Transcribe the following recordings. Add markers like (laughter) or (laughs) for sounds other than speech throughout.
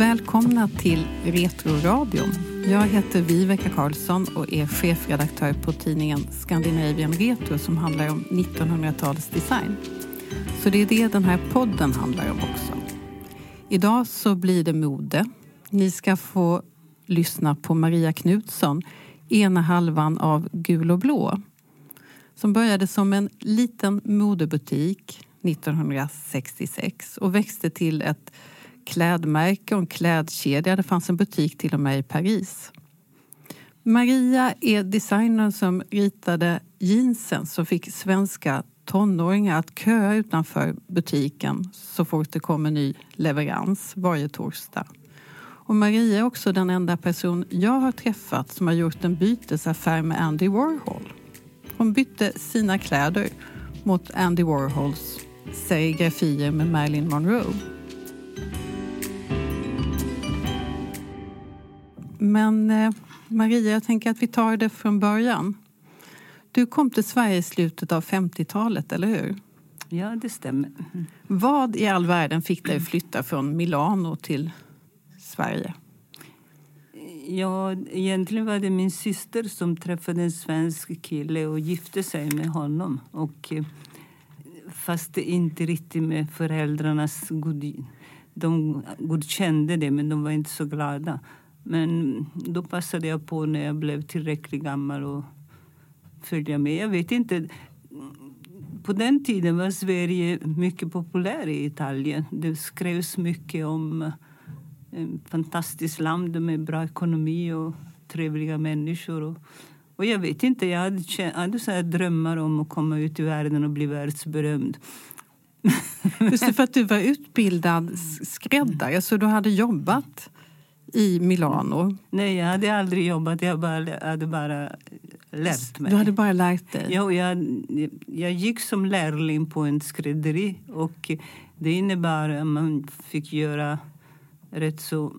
Välkomna till Retroradion. Jag heter Viveka Karlsson och är chefredaktör på tidningen Scandinavian Retro som handlar om 1900-talsdesign. Så det är det den här podden handlar om också. Idag så blir det mode. Ni ska få lyssna på Maria Knutsson, ena halvan av Gul och blå som började som en liten modebutik 1966 och växte till ett klädmärke och en klädkedja. Det fanns en butik till och med i Paris. Maria är designern som ritade jeansen som fick svenska tonåringar att köa utanför butiken så fort det kom en ny leverans varje torsdag. Och Maria är också den enda person jag har träffat som har gjort en bytesaffär med Andy Warhol. Hon bytte sina kläder mot Andy Warhols serigrafier med Marilyn Monroe. Men eh, Maria, jag tänker att vi tar det från början. Du kom till Sverige i slutet av 50-talet, eller hur? Ja, det stämmer. Vad i all världen fick dig att flytta från Milano till Sverige? Ja, egentligen var det min syster som träffade en svensk kille och gifte sig med honom. Och, eh, fast inte riktigt med föräldrarnas god... De godkände det, men de var inte så glada. Men då passade jag på när jag blev tillräckligt gammal och följa med. Jag vet inte. På den tiden var Sverige mycket populär i Italien. Det skrevs mycket om ett fantastiskt land med bra ekonomi och trevliga människor. Och, och jag vet inte, jag hade, jag hade så drömmar om att komma ut i världen och bli världsberömd. Just det, för att du var utbildad skräddare, så du hade jobbat i Milano? Nej, jag hade aldrig jobbat. Jag bara, hade bara lärt mig. Du hade bara lärt dig? Ja, jag, jag gick som lärling på en skrädderi. Och det innebar att man fick göra rätt så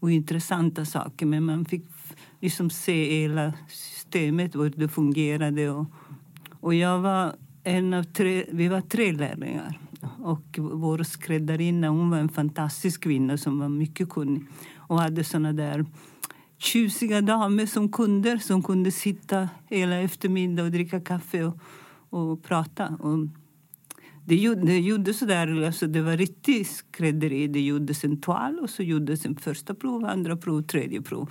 ointressanta saker. Men man fick liksom se hela systemet, hur det fungerade. Och, och jag var en av tre, vi var tre lärlingar. Och vår skräddarinna hon var en fantastisk kvinna som var mycket kunnig och hade såna där tjusiga damer som kunder som kunde sitta hela eftermiddagen och dricka kaffe och, och prata. Och det, gjorde, det gjorde så där, alltså det var riktigt skrädderi. Det gjordes en toal och så gjordes en första prov, andra prov, tredje prov.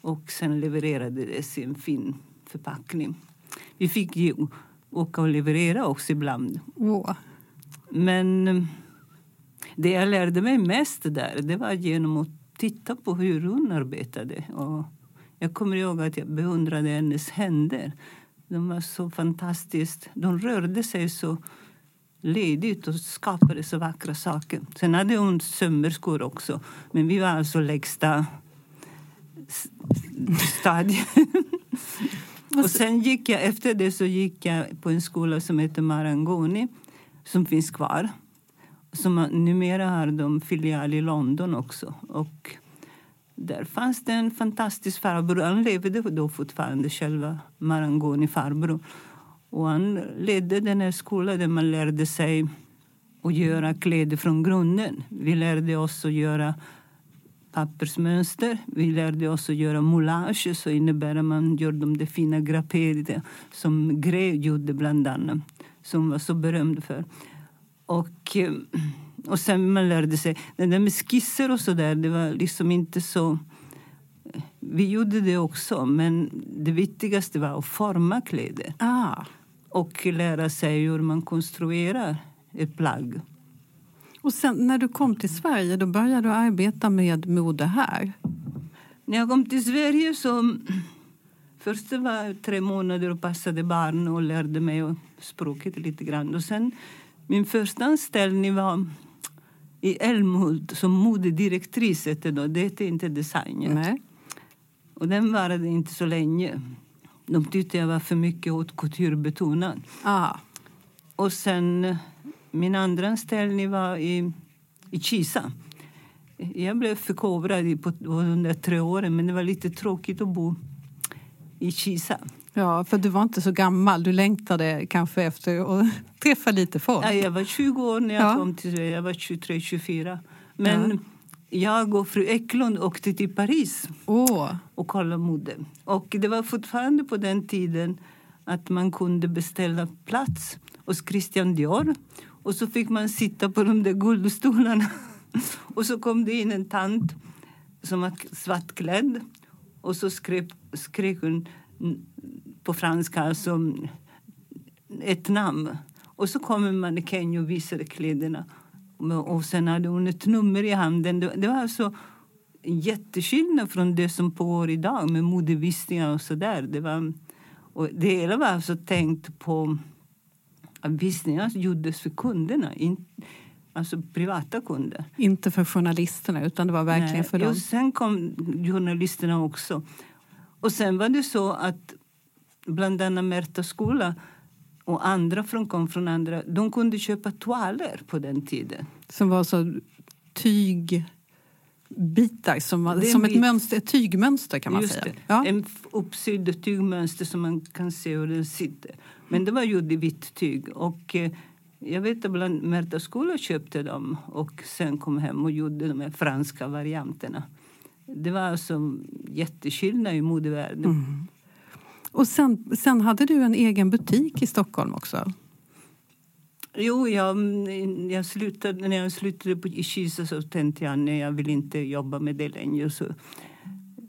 Och sen levererade det i en fin förpackning. Vi fick ju åka och leverera också ibland. Oh. Men det jag lärde mig mest där, det var genom att titta på hur hon arbetade. Och jag kommer ihåg att jag beundrade hennes händer. De var så fantastiskt. De rörde sig så ledigt och skapade så vackra saker. Sen hade hon sömmerskor också. Men vi var alltså lägsta stadiet. (laughs) och sen gick jag, efter det så gick jag på en skola som heter Marangoni som finns kvar. Som numera har de filial i London också. Och där fanns det en fantastisk farbror. Han levde då fortfarande, själva Marangoni farbror. Och han ledde den här skolan där man lärde sig att göra kläder från grunden. Vi lärde oss att göra pappersmönster. Vi lärde oss att göra moulage, så innebär att man gör de fina graperierna som Grey gjorde bland annat, som var så berömd för. Och, eh, och sen man lärde sig, det där med skisser och så där, det var liksom inte så... Vi gjorde det också, men det viktigaste var att forma kläder. Ah. Och lära sig hur man konstruerar ett plagg. Och sen när du kom till Sverige, då började du arbeta med mode här? När jag kom till Sverige så (clears throat) Först var jag tre månader och passade barn och lärde mig språket lite grann. Och sen, min första anställning var i Älmhult som modedirektris. Det hette inte designer. Nej. Och den varade inte så länge. De tyckte jag var för mycket åt couturebetonad. Ah. Och sen min andra anställning var i, i Kisa. Jag blev förkovrad på de där tre åren men det var lite tråkigt att bo i Kisa. Ja, för du var inte så gammal. Du längtade kanske efter att (laughs) träffa lite folk. Ja, jag var 20 år när jag Ja. kom till Jag var 23-24. Men Ja. jag och fru Eklund åkte till Paris Åh, och kollade mode. Och det var fortfarande på den tiden att man kunde beställa plats hos Christian Dior. Och så fick man sitta på de där guldstolarna. (laughs) Och så kom det in en tant som var svartklädd. Och så skrek, skrek hon på franska alltså ett namn. Och så kom en mannekäng och visade kläderna. Och sen hade hon ett nummer i handen. Det, det var alltså jätteskillnad från det som pågår idag med modevisningar och sådär. Det, var, och det hela var alltså tänkt på att visningarna gjordes för kunderna, in, alltså privata kunder. inte för journalisterna utan det var verkligen Nej, för dem. sen kom journalisterna också. Och sen var det så att bland annat Märta skola och andra som kom från andra, de kunde köpa toaler på den tiden. Som var så tygbitar, som, var, som ett, mönster, ett tygmönster kan man Just säga. Ja. En uppsydd tygmönster som man kan se hur den sitter. Men det var gjort i vitt tyg. Och, eh, jag vet att bland Märta skola köpte dem och sen kom hem och gjorde de här franska varianterna. Det var alltså jätteskillnad i modevärlden. Mm. Och sen, sen hade du en egen butik i Stockholm också. Jo, jag, jag slutade, när jag slutade på, i Kisa så tänkte jag nej, jag vill inte jobba med det längre. Så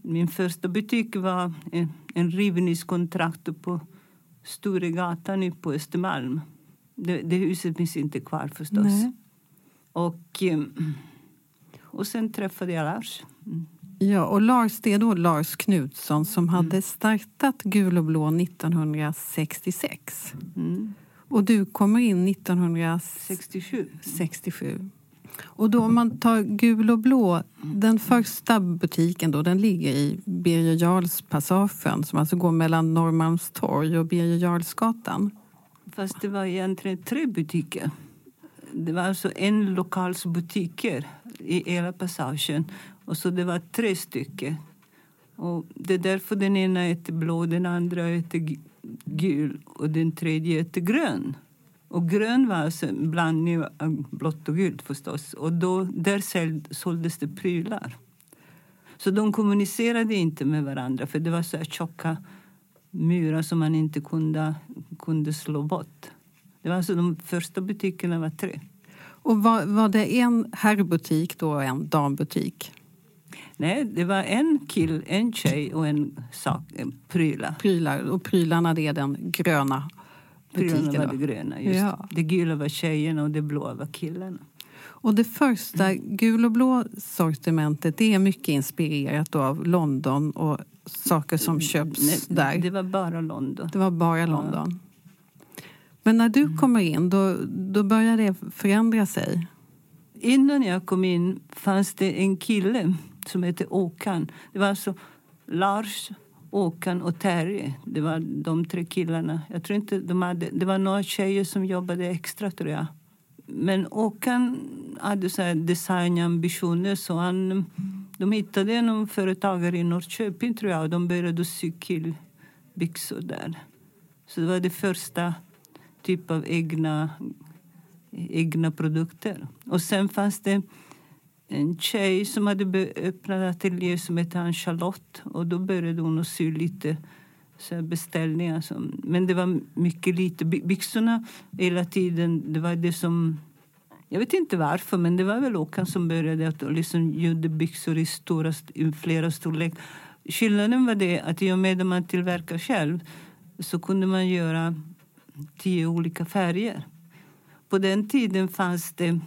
min första butik var en, en rivningskontrakt på Storegatan på Östermalm. Det, det huset finns inte kvar förstås. Nej. Och, eh, och sen träffade jag Lars. Mm. Ja, och Lars, det är då Lars Knutsson som hade startat Gul och blå 1966. Mm. Och du kommer in 1967. 67. Och då om man tar Gul och blå, den första butiken då, den ligger i Birger Jarlspassagen som alltså går mellan Norrmalmstorg och Birger Jarlsgatan. Fast det var egentligen tre butiker. Det var alltså en lokalsbutiker i hela passagen. Och så det var tre stycken. Och det är därför den ena heter blå, den andra äter gul och den tredje heter grön. Och grön var alltså en blandning av blått och gult förstås. Och då, där såldes det prylar. Så de kommunicerade inte med varandra för det var så här tjocka murar som man inte kunde, kunde slå bort. Det var alltså de första butikerna var tre. Och var, var det en herrbutik då och en dambutik? Nej, det var en kill, en tjej och en sak, en prylar. Och prylarna det är den gröna Prylarna butiken. var då. det gröna. Just. Ja. Det gula var tjejerna och det blåa var killarna. Och det första gul och blå sortimentet det är mycket inspirerat av London och saker som köps Nej, där. Det var bara London. Det var bara London. Men när du kommer in då, då börjar det förändra sig. Innan jag kom in fanns det en kille som hette Åkan. Det var alltså Lars, Åkan och Terje. Det var de tre killarna. Jag tror inte de hade, det var några tjejer som jobbade extra tror jag. Men Åkan hade så här designambitioner så han, de hittade någon företagare i Norrköping tror jag och de började sy killbyxor där. Så det var det första typ av egna egna produkter. Och sen fanns det en tjej som hade öppnat ateljé som hette Ann Charlotte. Och då började hon att sy lite så här beställningar. Som, men det var mycket lite. Byxorna hela tiden, det var det som... Jag vet inte varför, men det var väl Håkan som började att liksom gjorde byxor i, stora, i flera storlek. Skillnaden var det att i och med att man tillverkar själv så kunde man göra tio olika färger. På den tiden fanns det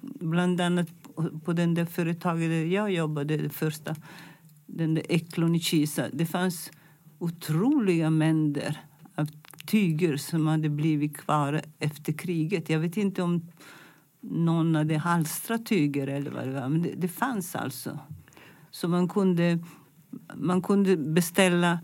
bland annat på- den där företaget där jag jobbade, det första, den där Eklon i Kisa. Det fanns otroliga mängder av tyger som hade blivit kvar efter kriget. Jag vet inte om någon hade halstrat tyger eller vad det var, men det, det fanns alltså. Så man kunde, man kunde beställa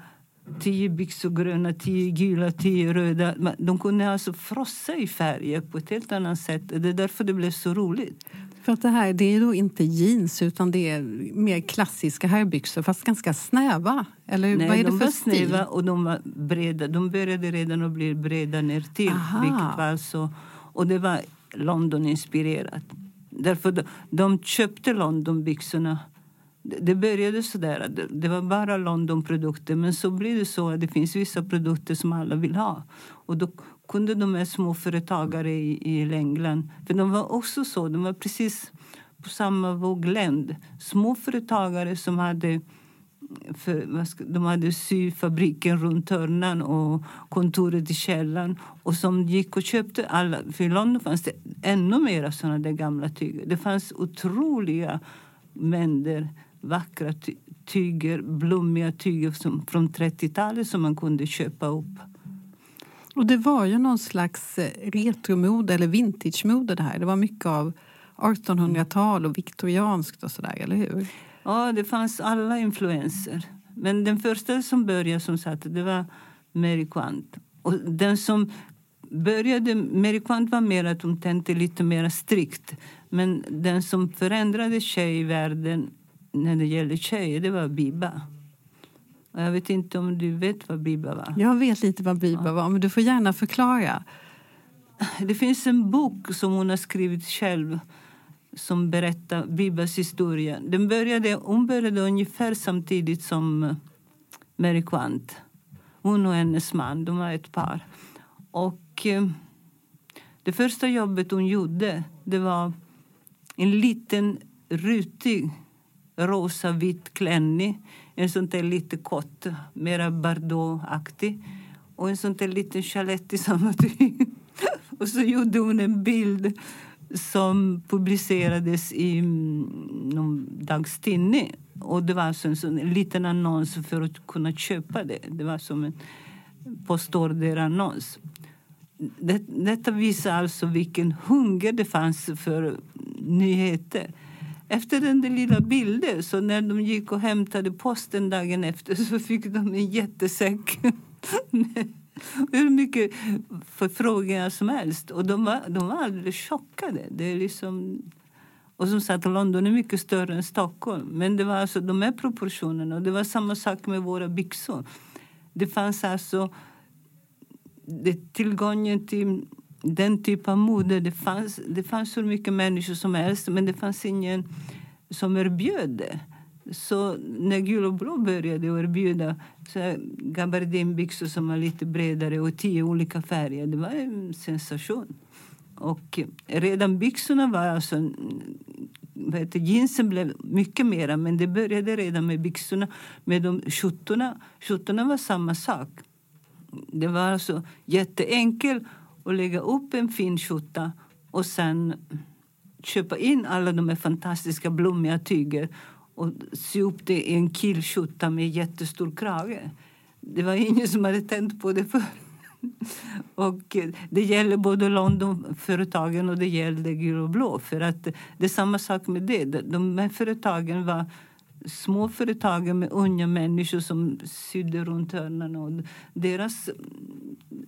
tio byxor gröna, tio gula, tio röda. De kunde alltså frossa i färger på ett helt annat sätt. Det är därför det blev så roligt. För att det här det är då inte jeans utan det är mer klassiska herrbyxor fast ganska snäva? Eller Nej, vad är de det för var stil? snäva och de var breda. De började redan att bli breda ner till. Aha. Vilket var alltså, och det var London-inspirerat. Därför de, de köpte Londonbyxorna. Det började så där. Det var bara Londonprodukter. Men så blir det så att det finns vissa produkter som alla vill ha. Och då kunde de här småföretagare i, i England... För de var också så. De var precis på samma våglängd. Småföretagare som hade för, ska- de hade syfabriken runt hörnan och kontoret i källaren. Och som gick och köpte alla. För i London fanns det ännu mer såna där gamla tyger. Det fanns otroliga mängder vackra tyger, blommiga tyger som, från 30-talet som man kunde köpa upp. Och det var ju någon slags eh, retromode eller vintagemode det här. Det var mycket av 1800-tal och viktorianskt och sådär, eller hur? Ja, det fanns alla influenser. Men den första som började som sagt, det var Mary Quant. Och den som började, Mary Quant var mer att hon tänkte lite mer strikt. Men den som förändrade tjejvärlden när det gäller tjejer, det var Biba. Och jag vet inte om du vet vad Biba var? Jag vet lite vad Biba var, men du får gärna förklara. Det finns en bok som hon har skrivit själv som berättar Bibas historia. Den började, hon började ungefär samtidigt som eh, Mary Quant. Hon och hennes man, de var ett par. Och eh, det första jobbet hon gjorde det var en liten rutig rosa-vit klänning. En sån där lite kort, mera Bardot-aktig. Och en sån där liten chalett i samma tyg. (laughs) Och så gjorde hon en bild som publicerades i mm, någon dagstidning. Och det var alltså en, sån, liten annons för att kunna köpa det. Det var som en postorderannons. Det, detta visar alltså vilken hunger det fanns för nyheter. Efter den där lilla bilden, så när de gick och hämtade posten dagen efter så fick de en jättesäck med (laughs) hur mycket förfrågningar som helst. Och de var, de var alldeles chockade. Det är liksom... Och som sagt, London är mycket större än Stockholm. Men det var alltså de här proportionerna. Och det var samma sak med våra byxor. Det fanns alltså det, tillgången till den typ av mode. Det fanns, det fanns hur mycket människor som helst, men det fanns ingen som erbjöd det. Så när Gul och Blå började erbjuda gabardinbyxor som var lite bredare och tio olika färger, det var en sensation. Och redan byxorna var alltså... Vet, jeansen blev mycket mera, men det började redan med byxorna. Med de skjortorna, skjortorna var samma sak. Det var alltså jätteenkelt och lägga upp en fin skjorta och sen köpa in alla de här fantastiska blommiga tyger och sy upp det i en killskjorta med jättestor krage. Det var (laughs) ingen som hade tänkt på det förr. (laughs) Och eh, det gäller både Londonföretagen och det gäller Gul och Blå. För att det är samma sak med det. De här företagen var småföretagen med unga människor som sydde runt hörnen. Och deras,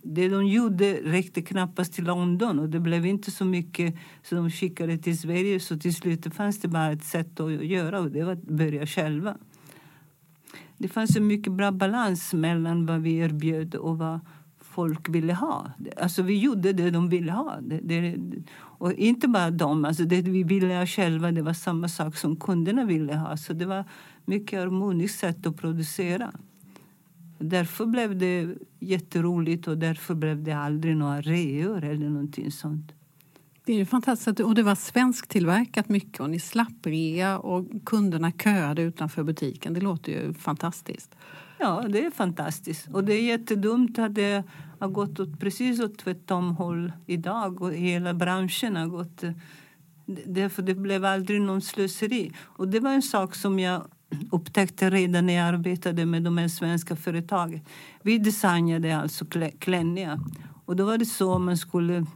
det de gjorde räckte knappast till London och det blev inte så mycket så de skickade till Sverige. Så till slut fanns det bara ett sätt att göra och det var att börja själva. Det fanns en mycket bra balans mellan vad vi erbjöd och vad folk ville ha. Alltså vi gjorde det de ville ha. Det, det, och inte bara dem, alltså det vi ville ha själva det var samma sak som kunderna ville ha. Så det var mycket harmoniskt sätt att producera. Därför blev det jätteroligt och därför blev det aldrig några reor eller någonting sånt. Det är ju fantastiskt. Och det var svensktillverkat mycket och ni slapp rea och kunderna köade utanför butiken. Det låter ju fantastiskt. Ja, det är fantastiskt. Och det är jättedumt att det har gått åt precis åt tvärtom håll idag och hela branschen har gått... Eh, därför det blev aldrig någon slöseri. Och det var en sak som jag upptäckte redan när jag arbetade med de här svenska företagen. Vi designade alltså klänningar. Och då var det så man skulle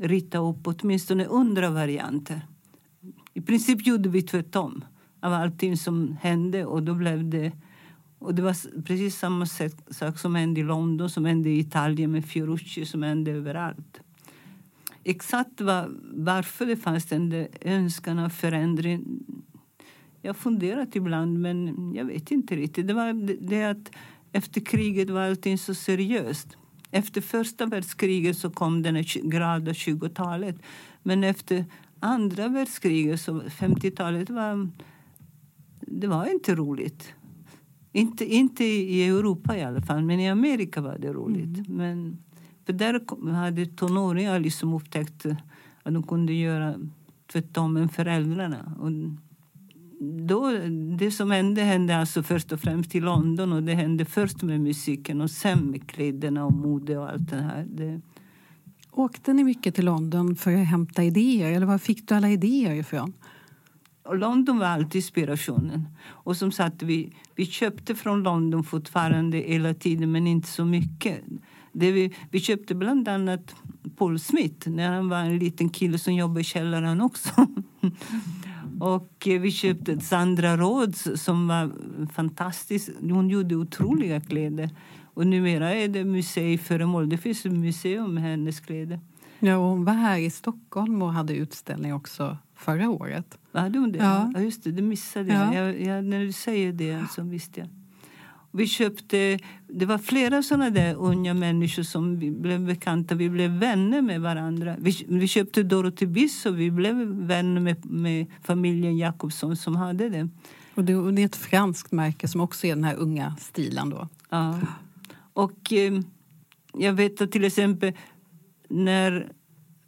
rita upp åtminstone hundra varianter. I princip gjorde vi tvärtom av allting som hände och då blev det och det var precis samma sak som hände i London, som hände i Italien med Fiorucci, som hände överallt. Exakt var, varför det fanns den där önskan av förändring jag har funderat ibland, men jag vet inte riktigt. Det var det att efter kriget var allting så seriöst. Efter första världskriget så kom den glada 20-talet. Men efter andra världskriget, så 50-talet, var, det var inte roligt. Inte, inte i Europa i alla fall, men i Amerika var det roligt. Mm. Men, för där hade tonåringar liksom upptäckt att de kunde göra tvärtom än föräldrarna. Och då, det som hände hände alltså först och främst i London och det hände först med musiken och sen med kläderna och mode och allt det här. Det... Åkte ni mycket till London för att hämta idéer eller var fick du alla idéer ifrån? London var alltid inspirationen. Och som sagt, vi, vi köpte från London fortfarande hela tiden men inte så mycket. Det vi, vi köpte bland annat Paul Smith när han var en liten kille som jobbade i källaren också. (laughs) Och eh, vi köpte Sandra Rhodes, som var fantastisk. Hon gjorde otroliga kläder. Och numera är det museiföremål. Det finns ett museum med hennes kläder. Ja, hon var här i Stockholm och hade utställning också förra året. Hade hon det? Ja. ja just det, det missade jag. Ja. jag, jag när du säger det så visste jag. Vi köpte, det var flera såna där unga människor som vi blev bekanta. Vi blev vänner med varandra. Vi, vi köpte Dorothy Biss och vi blev vänner med, med familjen Jakobsson som hade det. Och det, och det är ett franskt märke som också är den här unga stilen då? Ja. Och eh, jag vet att till exempel när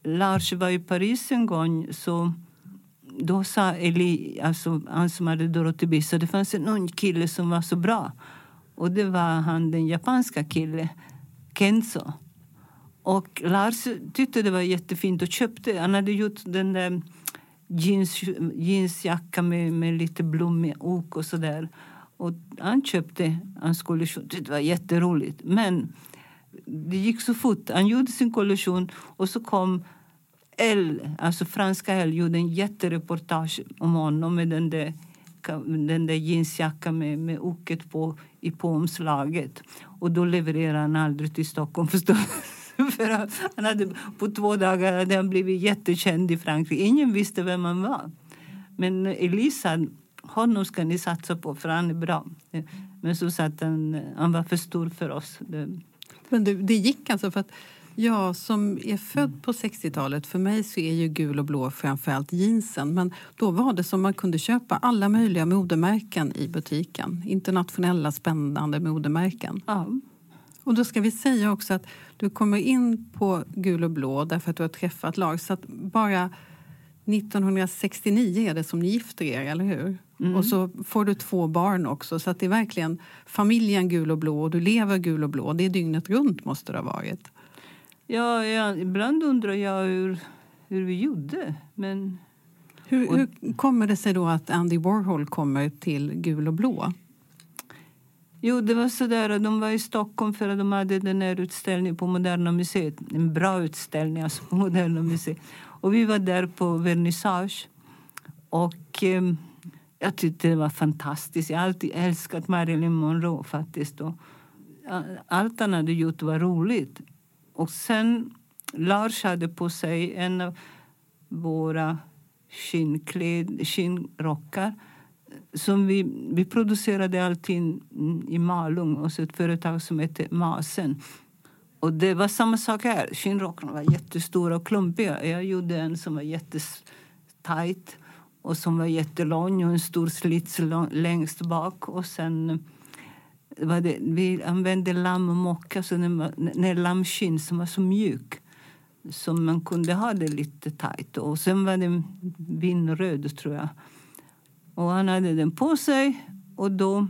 Lars var i Paris en gång så då sa Eli, alltså han som hade Dorothy Biss, att det fanns en ung kille som var så bra. Och det var han den japanska killen, Kenzo. Och Lars tyckte det var jättefint och köpte. Han hade gjort den där jeans, jeansjacka med, med lite blommig ok och sådär. Och han köpte, han skulle det var jätteroligt. Men det gick så fort. Han gjorde sin kollektion och så kom L, alltså franska L, gjorde en jättereportage om honom med den där den där jeansjackan med, med oket på, i på omslaget. Och då levererade han aldrig till Stockholm. (laughs) Förstår För han hade, på två dagar hade han blivit jättekänd i Frankrike. Ingen visste vem han var. Men Elisa, honom ska ni satsa på för han är bra. Men så satt han, han var för stor för oss. Men det, det gick alltså för att Ja, som är född på 60-talet, för mig så är ju gul och blå framförallt jeansen. Men då var det som man kunde köpa alla möjliga modemärken i butiken. Internationella spännande modemärken. Ja. Och då ska vi säga också att du kommer in på gul och blå därför att du har träffat lag. Så att bara 1969 är det som ni gifter er, eller hur? Mm. Och så får du två barn också. Så att det är verkligen familjen gul och blå och du lever gul och blå. Det är dygnet runt måste det ha varit. Ja, ja, ibland undrar jag hur, hur vi gjorde. Men, hur, och, hur kommer det sig då att Andy Warhol kommer till gul och blå? Jo, det var så där de var i Stockholm för att de hade den här utställningen på Moderna Museet. En bra utställning alltså på Moderna Museet. Och vi var där på vernissage. Och eh, jag tyckte det var fantastiskt. Jag har alltid älskat Marilyn Monroe faktiskt. Och allt han hade gjort var roligt. Och sen Lars hade på sig en av våra skinnkläd, skinnrockar eh, som vi, vi producerade allting i Malung hos ett företag som heter Masen. Och det var samma sak här. Skinnrockarna var jättestora och klumpiga. Jag gjorde en som var jättetajt och som var jättelång och en stor slits längst bak. Och sen det, vi använde lammmocka, så när, när lammskinn som var så mjuk så man kunde ha det lite tajt. Och sen var den vinröd, tror jag. Och han hade den på sig och då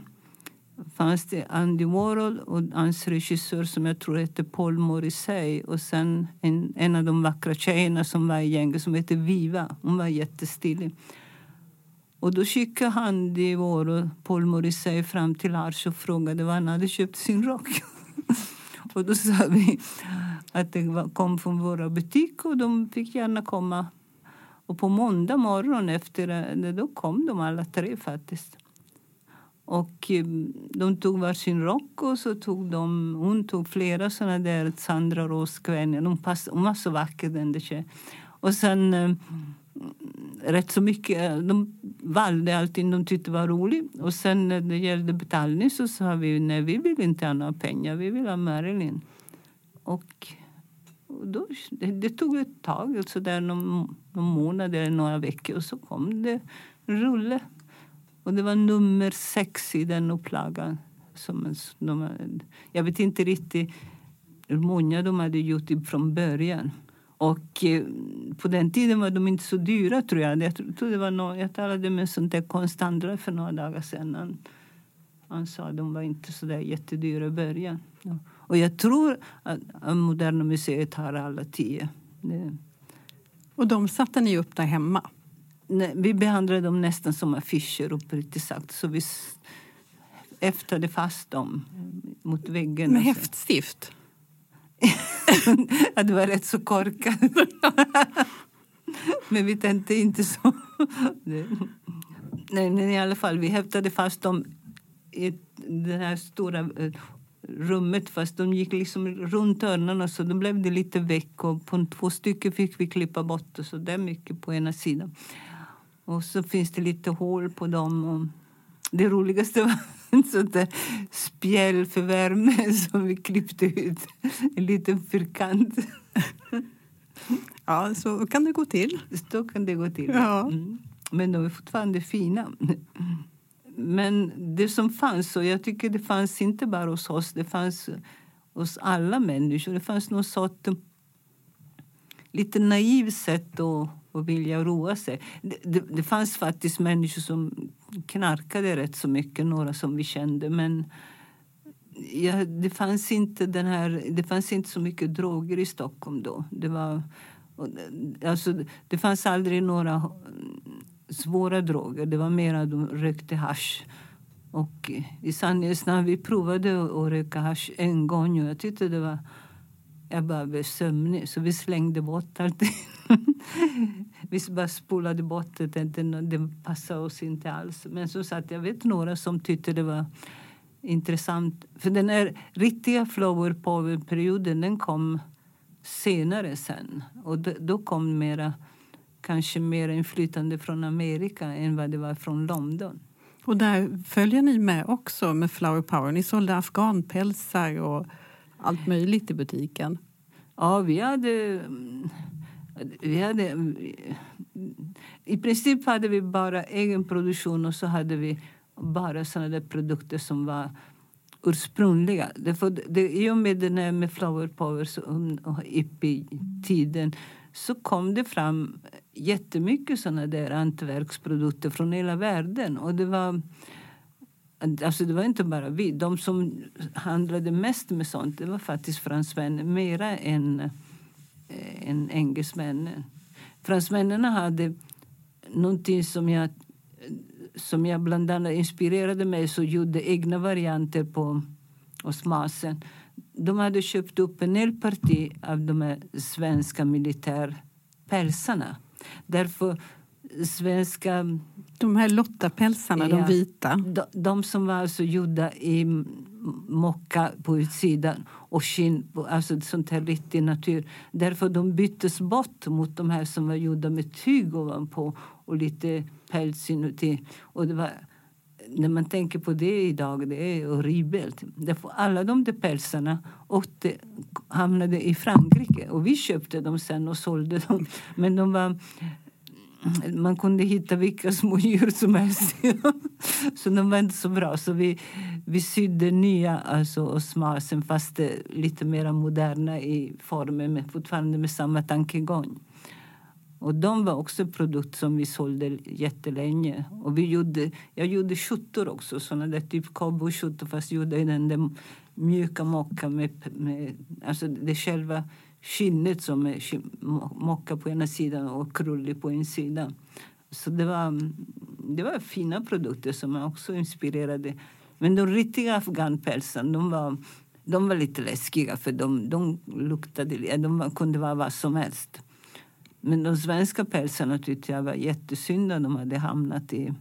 fanns det Andy Warhol och hans regissör som jag tror hette Paul Morrissey och sen en, en av de vackra tjejerna som var i gänget som hette Viva. Hon var jättestilig. Och då skickade han det och Paul Morrissey fram till Lars och frågade var han hade köpt sin rock. (laughs) och då sa vi att det kom från våra butiker och de fick gärna komma. Och på måndag morgon efter det, då kom de alla tre faktiskt. Och eh, de tog varsin rock och så tog de, hon tog flera såna där Sandra Rose-kvänner. Hon, hon var så vacker den tjejen. Och sen eh, rätt så mycket, de valde allting de tyckte var roligt. Och sen när det gällde betalning så sa vi nej vi vill inte ha några pengar, vi vill ha Marilyn. Och då, det, det, tog ett tag, alltså där någon, någon månad eller några veckor och så kom det en rulle och det var nummer sex i den upplagan. Som de, jag vet inte riktigt hur många de hade gjort från början. Och eh, på den tiden var de inte så dyra tror jag. Jag, tror det var no, jag talade med sånt där konsthandlare för några dagar sedan. Han, han sa att de var inte så där jättedyra i början. Ja. Och jag tror att, Moderna museet har alla tio. Det. Och de satte ni upp där hemma? vi behandlade dem nästan som affischer uppriktigt sagt. Så vi häftade fast dem mot väggen. Med häftstift? (laughs) (laughs) att det var rätt så korkad. (laughs) men vi tänkte inte så. Nej, men i alla fall, vi häftade fast dem i det här stora eh, rummet fast de gick liksom runt hörnorna så då blev det lite väck och på två stycken fick vi klippa bort och så där mycket på ena sidan. Och så finns det lite hål på dem. Och det roligaste var en sån där spjäll för värme (laughs) som vi klippte ut. En liten fyrkant. (laughs) Ja, så kan det gå till. Så kan det gå till. Ja. Mm. Men de är fortfarande fina. Men det som fanns, och jag tycker det fanns inte bara hos oss, det fanns hos alla människor. Det fanns något sorts lite naivt sätt att och vilja roa sig. Det, det, det, fanns faktiskt människor som knarkade rätt så mycket, några som vi kände. Men ja, det, fanns inte den här, det fanns inte så mycket droger i Stockholm då. Det, var, alltså, det fanns aldrig några svåra droger. Det var mer att de rökte hash. Och i sanningens namn, vi provade att röka hash en gång och jag tyckte det var jag bara blev sömnig, så vi slängde bort allt. (laughs) vi bara spolade bort det. Det, det passade oss inte alls. Men som sagt, jag vet några som tyckte det var intressant. För den här riktiga flower power-perioden den kom senare sen. Och då, då kom mera, kanske mer inflytande från Amerika än vad det var från London. Och där följer ni med också med Flower Power. Ni sålde afghanpälsar och allt möjligt i butiken. Ja, vi hade... Vi hade I princip hade vi bara egen produktion och så hade vi bara sådana produkter som var ursprungliga. Det, det, I och med den här med Flower Power och hippie-tiden så kom det fram jättemycket såna där hantverksprodukter från hela världen. Och det var Alltså det var inte bara vi. De som handlade mest med sånt det var faktiskt fransmännen mera än, äh, än engelsmännen. Fransmännen hade någonting som jag, som jag bland annat inspirerade mig så gjorde egna varianter på osmasen. De hade köpt upp en hel parti av de här svenska militärpälsarna. Därför svenska... De här lottapälsarna, ja, de vita? De, de, som var alltså gjorda i mocka på utsidan och skinn, alltså sånt här riktig natur. Därför de byttes bort mot de här som var gjorda med tyg ovanpå och lite päls inuti. Och det var, när man tänker på det idag, det är horribelt. Därför alla de där pälsarna åkte, hamnade i Frankrike och vi köpte dem sen och sålde dem. Men de var man kunde hitta vilka (laughs) små djur som helst. så de var inte så bra. Så vi, vi sydde nya alltså, osmasen fast eh, lite mer moderna i formen men fortfarande med samma tankegång. Och de var också produkt som vi sålde jättelänge. Och vi gjorde, jag gjorde skjortor också, såna där typ cowboyskjortor fast gjorda i den där mjuka mockan. med, med alltså det själva skinnet som är mocka på ena sidan och krullig på en sida. Så det var, mm, det var fina produkter som också inspirerade. Men de riktiga afghanpälsen, de var, de var lite läskiga för de, de luktade, de kunde vara vad som helst. Men de svenska pälsarna tyckte jag var jättesynd att de hade hamnat i,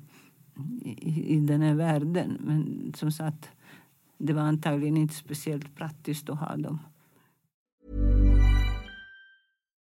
i, i den här världen. Men som sagt, det var antagligen inte speciellt praktiskt att ha dem.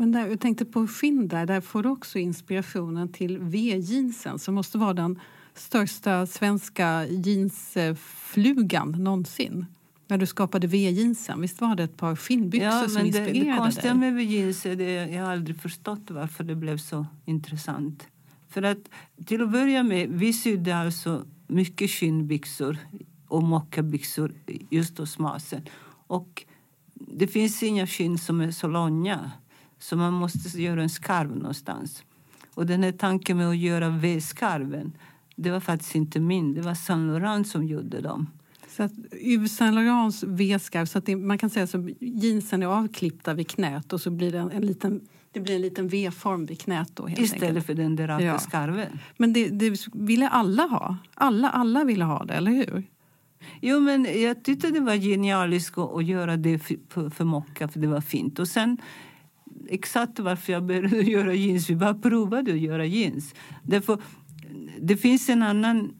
Men där, jag tänkte på skinn där, där får du också inspirationen till V-jeansen som måste vara den största svenska jeansflugan någonsin. När du skapade V-jeansen, visst var det ett par skinnbyxor Ja, som men det, inspirerade det konstiga dig? med V-jeans är det jag har aldrig förstått varför det blev så intressant. För att till att börja med, vi sydde alltså mycket skinnbyxor och mockabyxor just hos Masen. Och det finns inga skinn som är så långa. Så man måste göra en skarv någonstans. Och den här tanken med att göra V-skarven, det var faktiskt inte min. Det var Saint Laurent som gjorde dem. Så att Yves Saint Laurents V-skarv, så att det, man kan säga att jeansen är avklippta vid knät och så blir det en, en liten det blir en liten V-form vid knät då helt Istället enkelt. för den där raka Ja. skarven. Men det, det ville alla ha. Alla, alla ville ha det, eller hur? Jo, men jag tyckte det var genialiskt att, göra det för, för, för mocka, för det var fint. Och sen, exakt varför jag började (laughs) göra jeans, vi bara provade att göra jeans. Därför, det finns en annan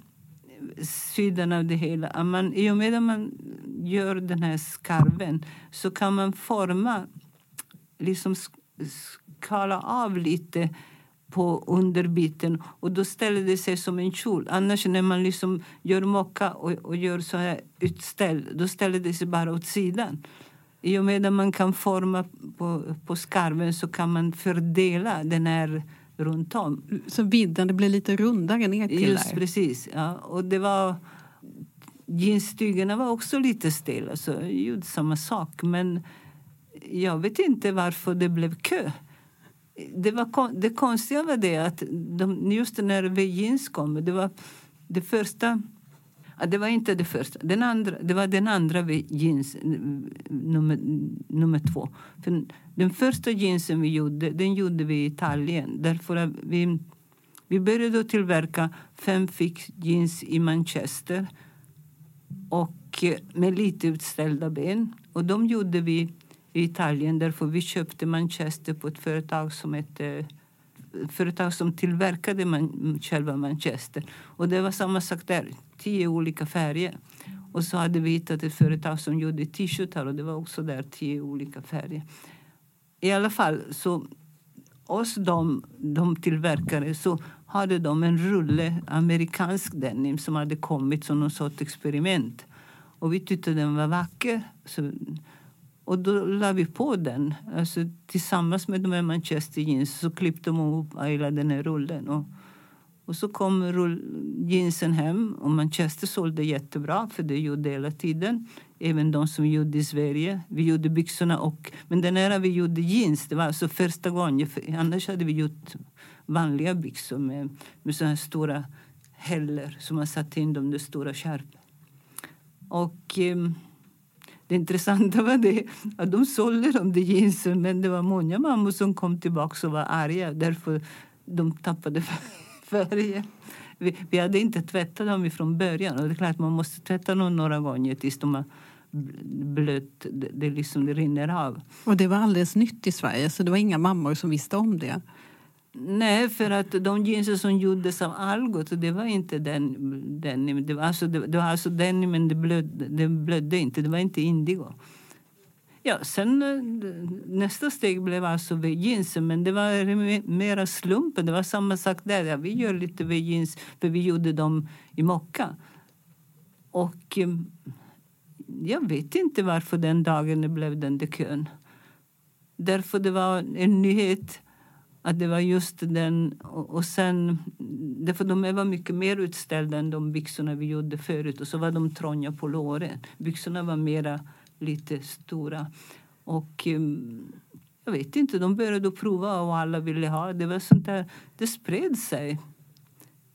sidan av det hela. Att Man, I och med att man gör den här skarven så kan man forma, liksom skala av lite på underbiten och då ställer det sig som en kjol. Annars när man liksom gör mocka och, och gör så här utställ, då ställer det sig bara åt sidan. I och med att man kan forma på, på skarven så kan man fördela den här runt om. Så vidden, blir lite rundare ner till Just där. precis. Ja. Och det var... Jeansstygerna var också lite stela, så jag gjorde samma sak. Men jag vet inte varför det blev kö. Det, var, det konstiga var det att de, just när V-jeans kom, det var det första... Det var inte det första. Den andra, det var den andra jeans, nummer, nummer två. För den första jeansen vi gjorde, den gjorde vi i Italien. Därför att vi, vi började tillverka fem fick jeans i Manchester och eh, med lite utställda ben. Och de gjorde vi i Italien därför vi köpte Manchester på ett företag som hette företag som tillverkade man, själva Manchester. Och det var samma sak där, tio olika färger. Och så hade vi hittat ett företag som gjorde t-shirtar och det var också där tio olika färger. I alla fall, så oss de, de tillverkare så hade de en rulle amerikansk denim som hade kommit som någon sorts experiment. Och vi tyckte den var vacker. Så, och då la vi på den. Alltså, tillsammans med de här Manchester jeans så klippte de ihop hela den här rullen. Och, och så kom rull, jeansen hem och Manchester sålde jättebra för det gjorde hela tiden. Även de som gjorde i Sverige. Vi gjorde byxorna och... Men den här vi gjorde jeans, det var alltså första gången. För Annars hade vi gjort vanliga byxor med, med såna här stora häller som man satte in de där stora skärpen. Och Eh, det intressanta var det att de sålde de där jeansen men det var många mammor som kom tillbaka och var arga därför de tappade färgen. Vi, vi hade inte tvättat dem från början och det är klart man måste tvätta dem några gånger tills de har blött, det, det, liksom, det rinner av. Och det var alldeles nytt i Sverige så det var inga mammor som visste om det? Nej, för att de jeans som gjordes av Algot, det var inte den, den det var alltså, det, det var alltså den men det blödde, det blödde inte, det var inte indigo. Ja, sen eh, nästa steg blev alltså V-jeansen, men det var mera slumpen. Det var samma sak där. Ja, vi gör lite V-jeans, för vi gjorde dem i mocka. Och eh, jag vet inte varför den dagen det blev den där kön. Därför det var en nyhet att det var just den. Och, sen, därför de var mycket mer utställda än de byxorna vi gjorde förut. Och så var de trånga på låren. Byxorna var mera lite stora. Och ehm, jag vet inte, de började prova och alla ville ha. Det var sånt där, det spred sig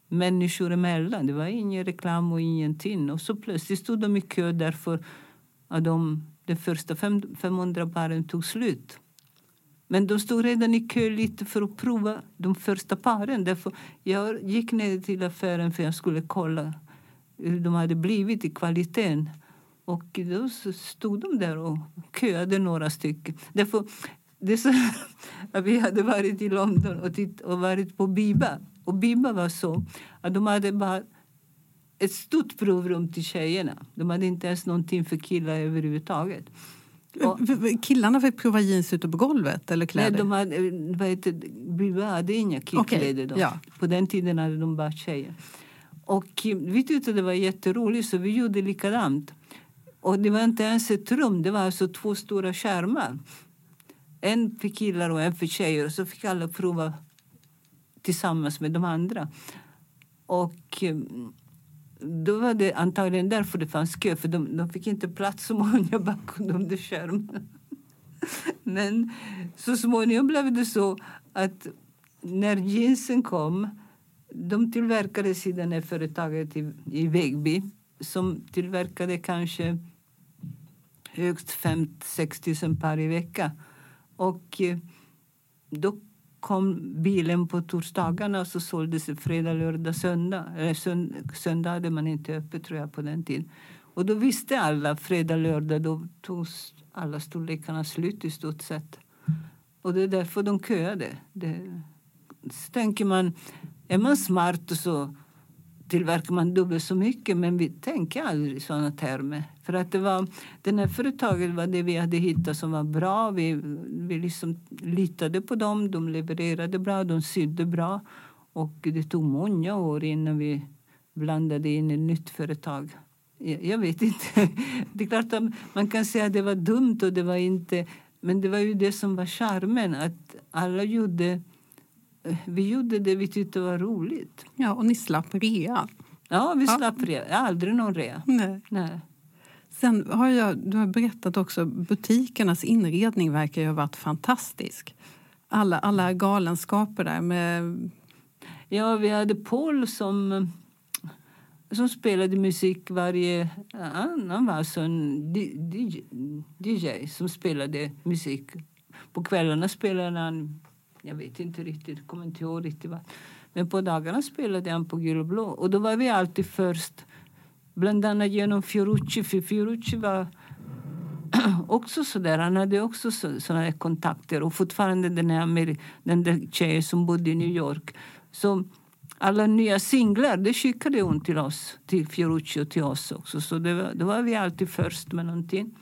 människor emellan. Det var ingen reklam och ingenting. Och så plötsligt stod de i kö därför att de, de första 500 paren tog slut. Men de stod redan i kö lite för att prova de första paren. Därför jag gick ner till affären för jag skulle kolla hur de hade blivit i kvaliteten. Och då stod de där och köade några stycken. Därför, det så, (laughs) vi hade varit i London och, titt, och varit på Biba. Och Biba var så att de hade bara ett stort provrum till tjejerna. De hade inte ens någonting för killar överhuvudtaget. Och, Killarna fick prova jeans ute på golvet? eller kläder? Nej, de hade, vad heter, Biba hade inga killkläder okay, ja. På den tiden hade de bara tjejer. Och vi tyckte det var jätteroligt så vi gjorde likadant. Och det var inte ens ett rum, det var alltså två stora skärmar. En för killar och en för tjejer. Och så fick alla prova tillsammans med de andra. Och eh, då var det antagligen därför det fanns kö, för de, de fick inte plats så många (laughs) bakom de där skärmarna. Men så småningom blev det så att när jeansen kom, de tillverkades i det här företaget i, i Vägby som tillverkade kanske högst 5-6 000 par i veckan. Och eh, då kom bilen på torsdagarna och så såldes det fredag, lördag, söndag. Eller sönd söndag hade man inte öppet tror jag på den tiden. Och då visste alla fredag, lördag, då tog alla storlekarna slut i stort sett. Och det är därför de köade. Det, så tänker man, är man smart så tillverkar man dubbelt så mycket men vi tänker aldrig i sådana termer. För att det var, den här företaget var det vi hade hittat som var bra. Vi, vi liksom litade på dem, de levererade bra, de sydde bra. Och det tog många år innan vi blandade in ett nytt företag. Jag, vet inte. (laughs) Det är klart att man kan säga att det var dumt och det var inte... Men det var ju det som var charmen, att alla gjorde vi gjorde det vi tyckte var roligt. Ja, och ni slapp rea. Ja, vi slapp ja. rea. Aldrig någon rea. Nej. Nej. Sen har jag, du har berättat också butikernas inredning verkar ju ha varit fantastisk. Alla, alla galenskaper där med... Ja, vi hade Paul som, som spelade musik varje... Han var alltså en DJ som spelade musik. På kvällarna spelade han jag vet inte riktigt, kommer inte ihåg riktigt vad. Men på dagarna spelade han på gul och blå. Och då var vi alltid först. Bland annat genom Fiorucci. För Fiorucci var (clears throat) också så där. Han hade också sådana kontakter. Och fortfarande den, här, den där tjejen som bodde i New York. Så alla nya singlar det skickade hon till oss, till Fiorucci och till oss också. Så det var, då var vi alltid först med någonting.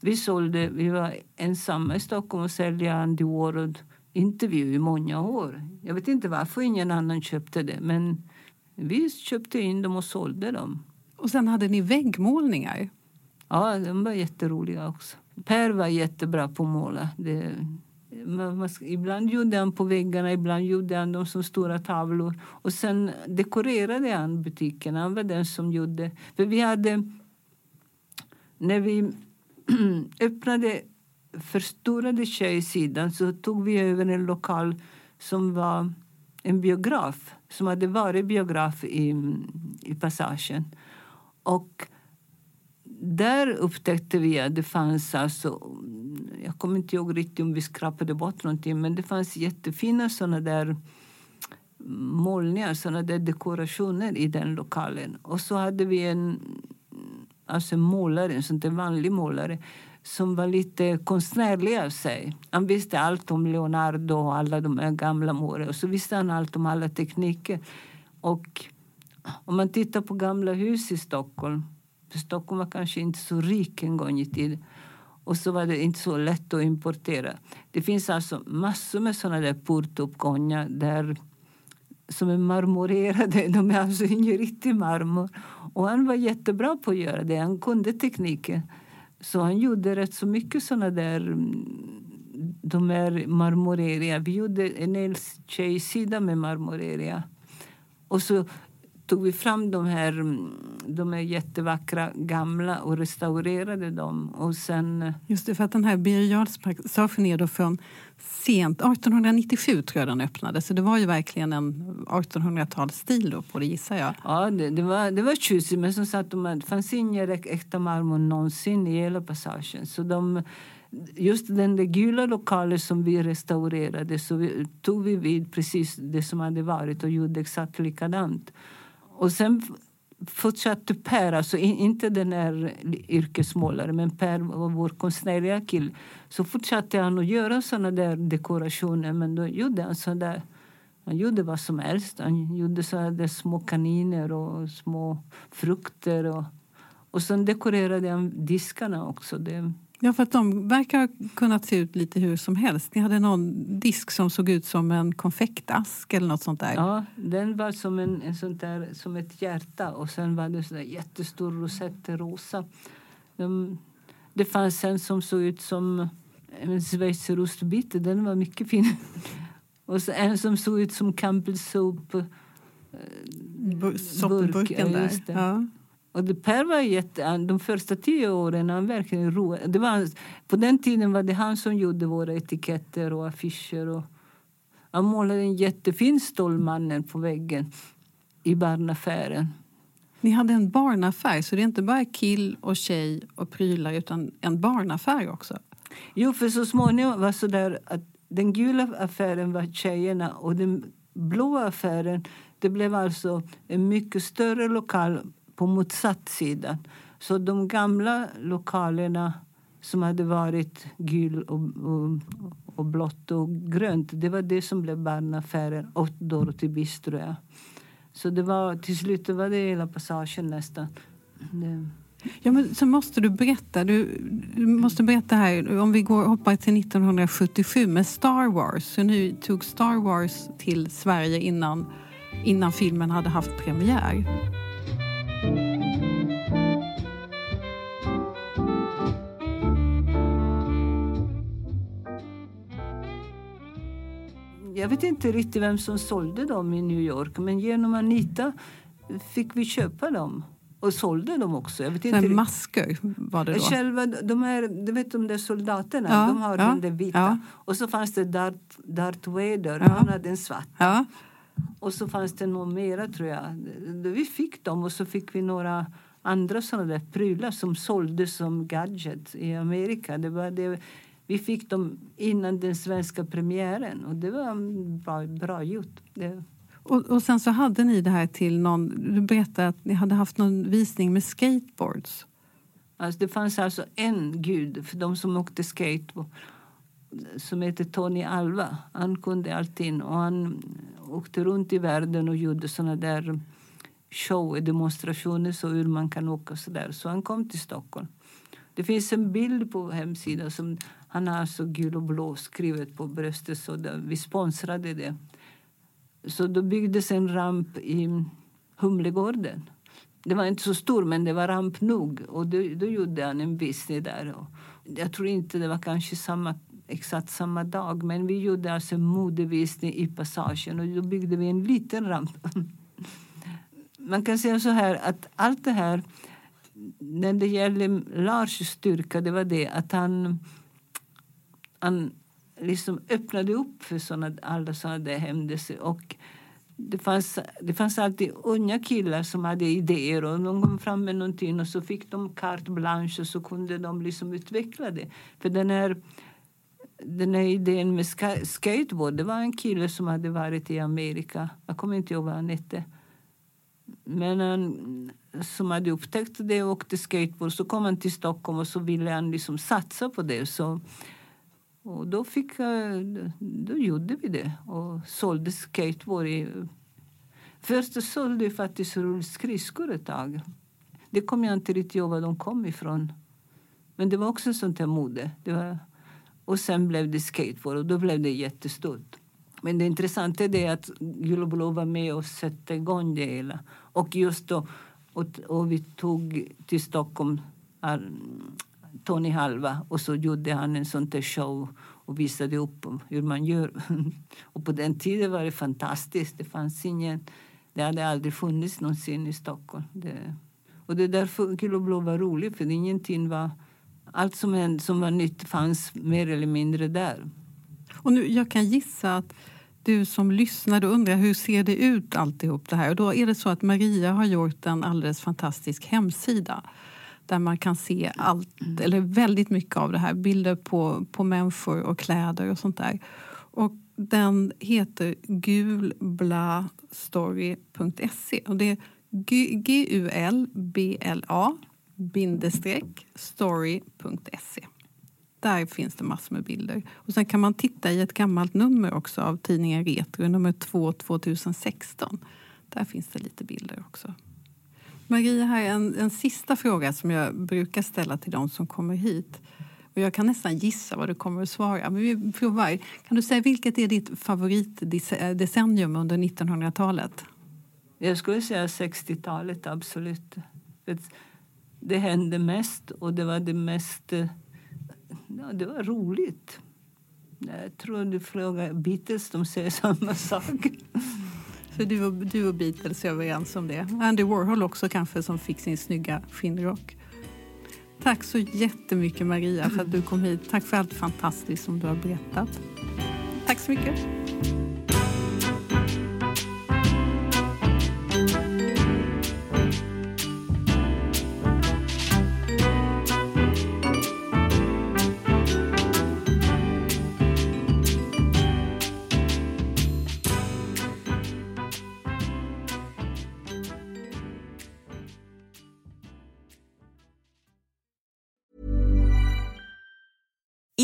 Vi sålde, vi var ensamma i Stockholm och sälja Andy Warhol intervju i många år. Jag vet inte varför ingen annan köpte det men vi köpte in dem och sålde dem. Och sen hade ni väggmålningar? Ja, de var jätteroliga också. Per var jättebra på att måla. Det, man, man, ibland gjorde han på väggarna, ibland gjorde han dem som stora tavlor. Och sen dekorerade han butiken. Han var den som gjorde... För vi hade... När vi (clears throat) öppnade förstorade tjejsidan så tog vi över en lokal som var en biograf som hade varit biograf i, i Passagen. Och där upptäckte vi att det fanns alltså, jag kommer inte ihåg riktigt om vi skrapade bort någonting, men det fanns jättefina såna där målningar, såna där dekorationer i den lokalen. Och så hade vi en alltså målare, en sån där vanlig målare som var lite konstnärlig av sig. Han visste allt om Leonardo och alla de här gamla målen, och så visste han allt om alla tekniker. Och om man tittar på gamla hus i Stockholm, för Stockholm var kanske inte så rik en gång i tiden och så var det inte så lätt att importera. Det finns alltså massor med såna där portuppgångar där som är marmorerade. (laughs) De är alltså ingen riktig marmor. Och han var jättebra på att göra det. Han kunde tekniken. Så han gjorde rätt så mycket såna där mm, de är marmoreriga. Vi gjorde en hel tjejsida med marmoreriga. Och så tog vi fram de här, mm, de här jättevackra gamla och restaurerade dem. Och sen... Just det, för att den här Birger är då från sent 1897 tror jag den öppnade. Så det var ju verkligen en 1800-talsstil då på det gissar jag. Ja, det, det var, det var tjusigt. Men som sagt, det fanns ingen äkta marmor någonsin i hela passagen. Så de, just den där gula lokalen som vi restaurerade så vi, tog vi vid precis det som hade varit och gjorde exakt likadant. Och sen fortsatte Per, alltså inte den här yrkesmålaren, men Per var vår konstnärliga kille. Så fortsatte han att göra såna där dekorationer, men då gjorde han så där han gjorde vad som helst. Han gjorde så här, små kaniner och små frukter. Och, och sen dekorerade han diskarna också. Det, Ja, för att de verkar ha kunnat se ut lite hur som helst. Ni hade någon disk som såg ut som en konfektask eller något sånt där. Ja, den var som, en, en sånt där, som ett hjärta och sen var det där jättestor rosett rosa. De, det fanns en som såg ut som en schweizerostbit. Den var mycket fin. (laughs) och en som såg ut som Campbell Soup. Eh, Soppenburken ja, där. Ja. Och det Per var jätte, de första tio åren han verkligen roade. Det var, på den tiden var det han som gjorde våra etiketter och affischer. Och, han målade en jättefin Stålmannen på väggen i barnaffären. Ni hade en barnaffär, så det är inte bara kill och tjej och prylar utan en barnaffär också? Jo, för så småningom var så där att den gula affären var tjejerna och den blå affären det blev alltså en mycket större lokal på motsatt sida. Så de gamla lokalerna som hade varit gul och, och, och blått och grönt det var det som blev barnaffären och Dorothy Bistro. Så det var, till slut var det hela passagen nästan. Det. Ja, men så måste du berätta. Du, du, måste berätta här, om vi går hoppar till 1977 med Star Wars. Så nu tog Star Wars till Sverige innan, innan filmen hade haft premiär. Jag vet inte riktigt vem som sålde dem i New York men genom Anita fick vi köpa dem och sålde dem också. Jag vet inte masker var det då? Själva, de här, du vet de där soldaterna, ja, de har ja, den där vita. Ja. Och så fanns det Darth, Darth Vader, han hade en svart. Och så fanns det några mera tror jag. Vi fick dem och så fick vi några andra sådana där prylar som såldes som gadget i Amerika. Det var det, vi fick dem innan den svenska premiären och det var bra, bra gjort. Det. Och, och sen så hade ni det här till någon, du berättade att ni hade haft någon visning med skateboards. Alltså det fanns alltså en gud för de som åkte skateboard som heter Tony Alva. Han kunde allting och han åkte runt i världen och gjorde såna där show, demonstrationer så hur man kan åka så där. Så han kom till Stockholm. Det finns en bild på hemsidan som han har så gul och blå skrivet på bröstet så där, vi sponsrade det. Så då byggdes en ramp i Humlegården. Det var inte så stor, men det var ramp nog. Och då, då gjorde han en visning där. Och jag tror inte det var kanske samma, exakt samma dag, men vi gjorde alltså modevisning i passagen och då byggde vi en liten ramp. (laughs) Man kan säga så här att allt det här när det gäller Lars styrka, det var det att han, han liksom öppnade upp för såna, alla sådana där händelser. Och det fanns, det fanns alltid unga killar som hade idéer och de kom fram med någonting och så fick de carte blanche och så kunde de liksom utveckla det. För den här, den här idén med skateboard, det var en kille som hade varit i Amerika. Jag kommer inte ihåg vad han hette. Men han, som hade upptäckt det och åkte skateboard. Så kom han till Stockholm och så ville han liksom satsa på det. Så, och då, fick, då gjorde vi det och sålde skateboard. I, först sålde vi faktiskt rullskridskor ett tag. Det kom jag inte riktigt ihåg var de kom ifrån. Men det var också sånt här mode. Det var, och sen blev det skateboard och då blev det jättestort. Men det intressanta är att Gul var med och satte igång det hela. Och just då, och, och vi tog till Stockholm eh, Tony Halva och så gjorde han en sån där show och visade upp hur man gör. (laughs) och på den tiden var det fantastiskt. Det fanns ingen, det hade aldrig funnits någonsin i Stockholm. Det, och det är därför Gul Blå var roligt, för ingenting var allt som, som var nytt fanns mer eller mindre där. Och nu, jag kan gissa att du som lyssnar undrar hur ser det ut alltihop det här? Och då är det så att Maria har gjort en alldeles fantastisk hemsida där man kan se allt, eller väldigt mycket av det här. Bilder på, på människor och kläder och sånt där. Och den heter gulblastory.se och det är G-U-L-B-L-A story.se. Där finns det massor med bilder. Och sen kan man titta i ett gammalt nummer också av tidningen Retro, nummer 2 2016. Där finns det lite bilder också. Maria, här är en, en sista fråga som jag brukar ställa till de som kommer hit. Och jag kan nästan gissa vad du kommer att svara. Men vi provar. Kan du säga vilket är ditt favoritdecennium under 1900-talet? Jag skulle säga 60-talet, absolut. Det hände mest och det var det mest... Eh, ja, det var roligt. Jag tror du frågar Beatles, de säger samma sak. (laughs) Så du och, du och Beatles är överens om det. Andy Warhol också kanske som fick sin snygga skinnrock. Tack så jättemycket Maria för att du kom hit. Tack för allt fantastiskt som du har berättat. Tack så mycket.